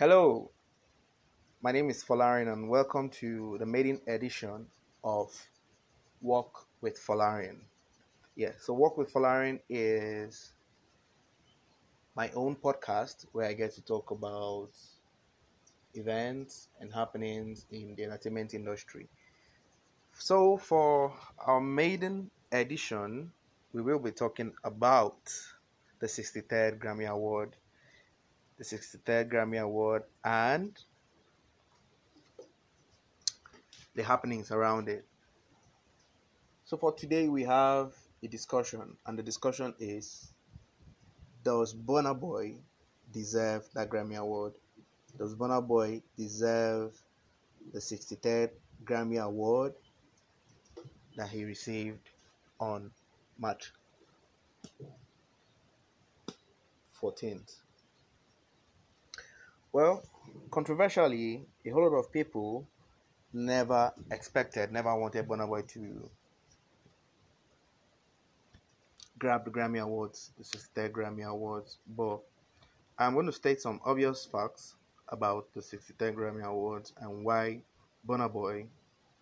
Hello, my name is Folarin, and welcome to the maiden edition of Walk with Folarin. Yeah, so Walk with Folarin is my own podcast where I get to talk about events and happenings in the entertainment industry. So, for our maiden edition, we will be talking about the 63rd Grammy Award the 63rd Grammy Award, and the happenings around it. So, for today, we have a discussion, and the discussion is Does Burna Boy deserve that Grammy Award? Does Burna Boy deserve the 63rd Grammy Award that he received on March 14th? Well, controversially, a whole lot of people never expected, never wanted Burna Boy to grab the Grammy Awards, the 63rd Grammy Awards. But I'm going to state some obvious facts about the 63rd Grammy Awards and why Burna Boy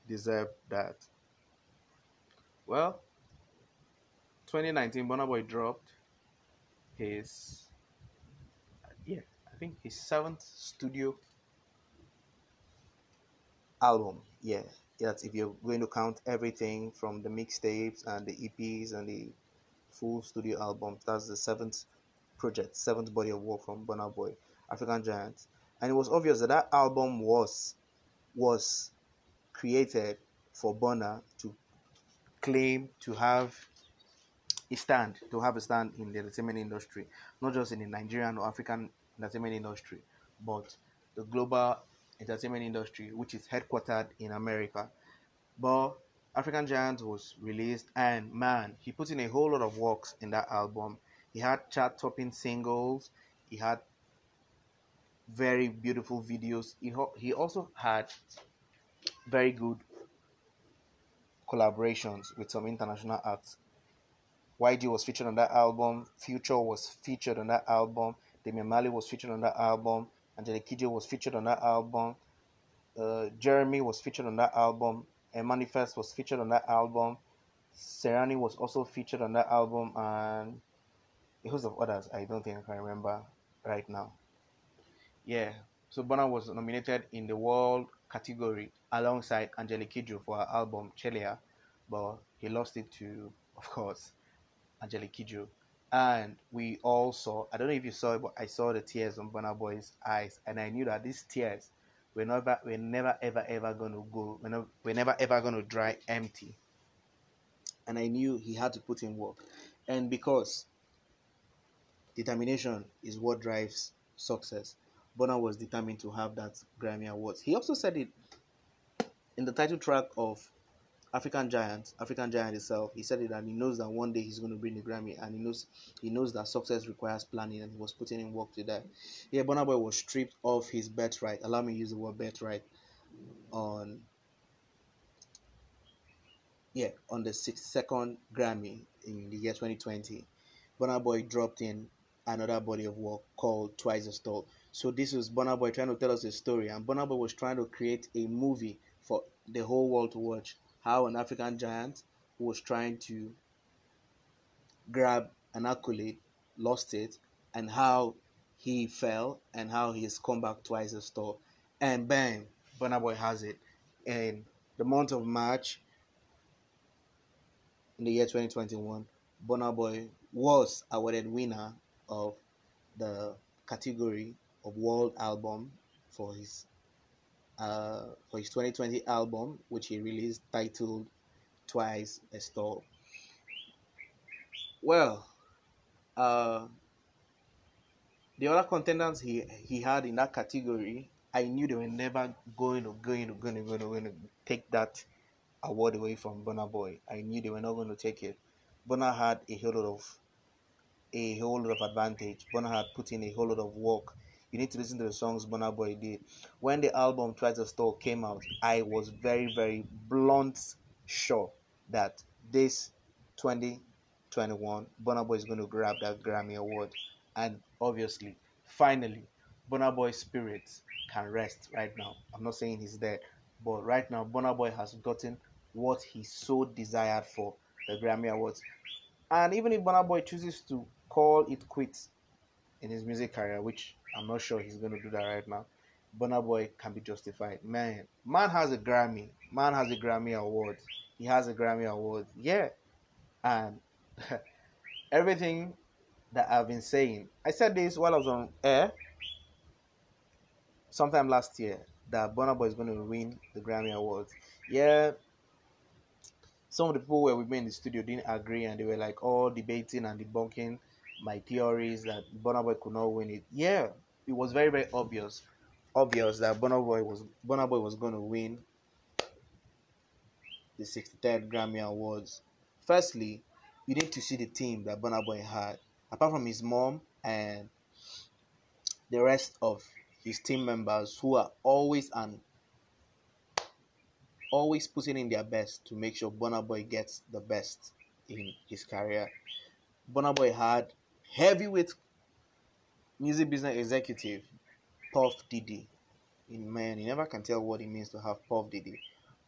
deserved that. Well, 2019, Burna Boy dropped his I think his seventh studio album. Yeah, that's if you're going to count everything from the mixtapes and the EPs and the full studio album. That's the seventh project, seventh body of work from Burna Boy, African Giant, and it was obvious that that album was was created for Burna to claim to have a stand, to have a stand in the entertainment industry, not just in the Nigerian or African entertainment industry, but the global entertainment industry, which is headquartered in America. But African Giant was released, and man, he put in a whole lot of works in that album. He had chart topping singles, he had very beautiful videos. He, he also had very good collaborations with some international acts. YG was featured on that album, Future was featured on that album, Damian Marley was featured on that album. Angelique Kidjo was featured on that album. Uh, Jeremih was featured on that album. And Manifest was featured on that album. Serani was also featured on that album. And a host of others I don't think I can remember right now. Yeah, so Burna was nominated in the world category alongside Angelique Kidjo for her album Chelia, but he lost it to, of course, Angelique Kidjo and we all saw i don't know if you saw it but i saw the tears on Burna boy's eyes and i knew that these tears were never were never ever ever going to go we're, never, we're never ever going to dry empty. And i knew he had to put in work. And because determination is what drives success Burna was determined to have that grammy awards. He also said it in the title track of African giant, African giant himself, he said it and he knows that one day he's going to bring the Grammy and he knows he knows that success requires planning and he was putting in work to that. Yeah, Burna Boy was stripped of his birthright. Allow me to use the word birthright on yeah on the sixth second Grammy in the year 2020. Burna Boy dropped in another body of work called Twice as Tall. So this was Burna Boy trying to tell us a story, and Burna Boy was trying to create a movie for the whole world to watch how an African giant who was trying to grab an accolade lost it, and how he fell and how he has come back twice as tall. And bang, Burna Boy has it. In the month of March in the year 2021, Burna Boy was awarded winner of the category of World Album for his uh, for his 2020 album, which he released titled Twice as Tall. Well, uh, the other contenders he, he had in that category, I knew they were never going to going to going to going to, going to take that award away from Burna Boy. I knew they were not going to take it. Burna had a whole lot of a whole lot of advantage. Burna had put in a whole lot of work you need to listen to the songs Burna Boy did. When the album Twice as Tall came out, I was very, very blunt sure that this 2021 Burna Boy is going to grab that Grammy Award. And obviously, finally, Burna Boy's spirit can rest right now. I'm not saying he's dead, but right now Burna Boy has gotten what he so desired for the Grammy Awards. And even if Burna Boy chooses to call it quits in his music career, which I'm not sure he's going to do that right now, Burna Boy can be justified. Man, man has a Grammy. Man has a Grammy award. He has a Grammy award. Yeah. And everything that I've been saying, I said this while I was on air sometime last year that Burna Boy is going to win the Grammy Awards. Yeah, some of the people were with me in the studio didn't agree and they were like all debating and debunking my theories that Burna Boy could not win it. Yeah, it was very, very obvious. Obvious that Burna was Burna was going to win the 63rd Grammy Awards. Firstly, you need to see the team that Burna Boy had. Apart from his mom and the rest of his team members who are always and always putting in their best to make sure Burna Boy gets the best in his career. Burna Boy had heavyweight music business executive Puff Diddy. In man, you never can tell what it means to have Puff Diddy.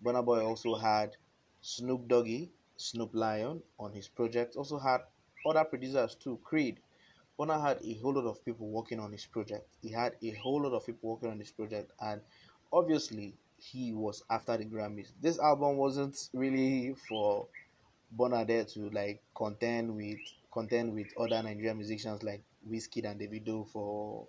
Burna Boy also had Snoop Doggy, Snoop Lion on his project. Also had other producers too, Creed, Burna had a whole lot of people working on his project. He had a whole lot of people working on his project, and obviously he was after the Grammys. This album wasn't really for there to like contend with contend with other Nigerian musicians like Wizkid and Davido for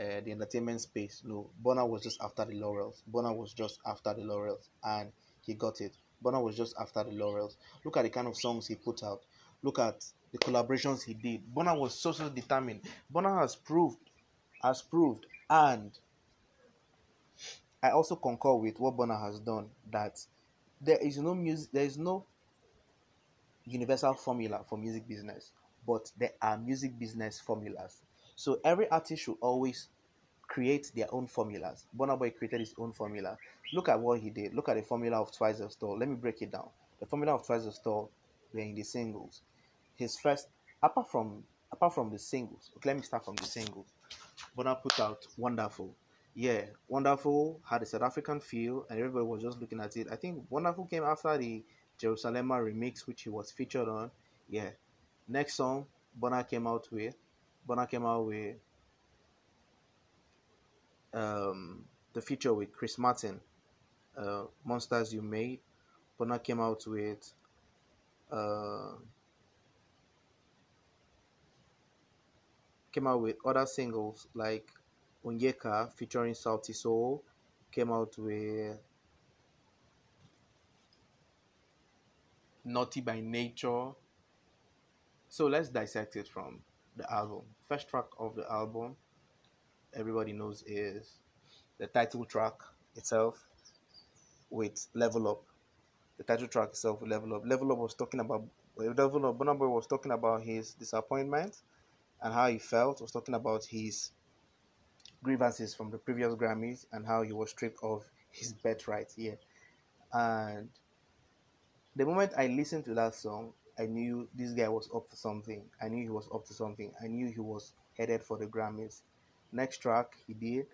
uh, the entertainment space. No, Burna was just after the laurels. Burna was just after the laurels, and he got it. Burna was just after the laurels. Look at the kind of songs he put out. Look at the collaborations he did. Burna was so so determined. Burna has proved, has proved, and I also concur with what Burna has done that there is no music, there is no universal formula for music business, but there are music business formulas. So every artist should always create their own formulas. Burna Boy created his own formula. Look at what he did. Look at the formula of Twice as Tall. Let me break it down. The formula of Twice as Tall were in the singles his first apart from apart from the singles. Okay, let me start from the singles. Burna put out Wonderful. Yeah, Wonderful had a South African feel, and everybody was just looking at it. I think Wonderful came after the Jerusalem remix, which he was featured on. Yeah. Next song, Burna came out with. Burna came out with um, the feature with Chris Martin, uh, Monsters You Made. Burna came out with uh, came out with other singles like Onyeka featuring Sauti Sol, came out with Naughty by Nature. So let's dissect it from the album. First track of the album, everybody knows, is the title track itself with Level Up. The title track itself with Level Up. Level Up was talking about Level Up. Burna Boy was talking about his disappointment and how he felt. Was talking about his grievances from the previous Grammys and how he was stripped of his birthright here. And the moment I listened to that song, I knew this guy was up to something. I knew he was up to something. I knew he was headed for the Grammys. Next track he did,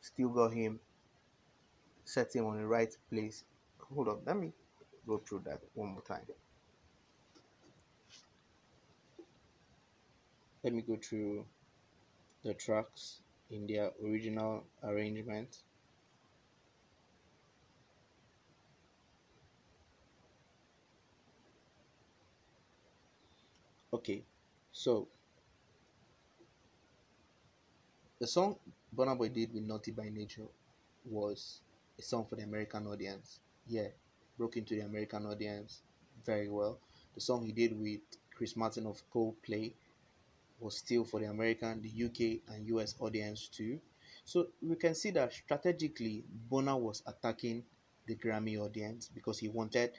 still got him, set him on the right place. Hold on, let me go through that one more time. let me go through the tracks in their original arrangement okay so the song Burna Boy did with Naughty by Nature was a song for the American audience. Yeah, broke into the American audience very well. The song he did with Chris Martin of Coldplay was still for the American, the UK, and US audience too. So we can see that strategically, Burna was attacking the Grammy audience because he wanted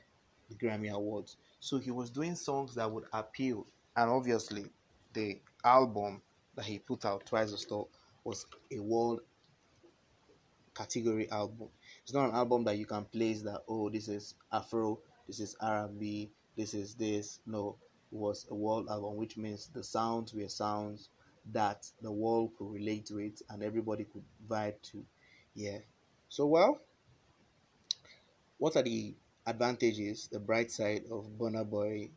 the Grammy Awards. So he was doing songs that would appeal, and obviously, the album that he put out, Twice as Tall, was a world category album. It's not an album that you can place that oh this is Afro, this is R&B, this is this. No, it was a world album, which means the sounds were sounds that the world could relate to it and everybody could vibe to. Yeah. So well, what are the advantages, the bright side of Burna Boy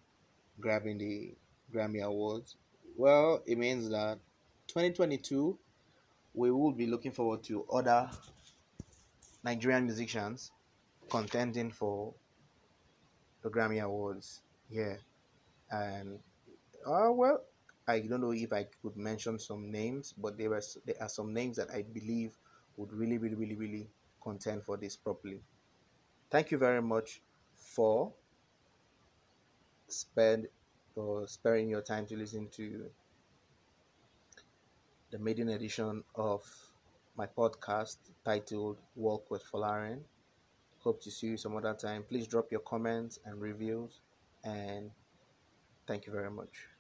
grabbing the Grammy Awards? Well, it means that 2022 we will be looking forward to other Nigerian musicians contending for the Grammy Awards. Yeah, and uh, well, I don't know if I could mention some names, but there are there are some names that I believe would really, really, really, really contend for this properly. Thank you very much for spend or sparing your time to listen to the maiden edition of my podcast titled Walk with Folarin. Hope to see you some other time. Please drop your comments and reviews and thank you very much.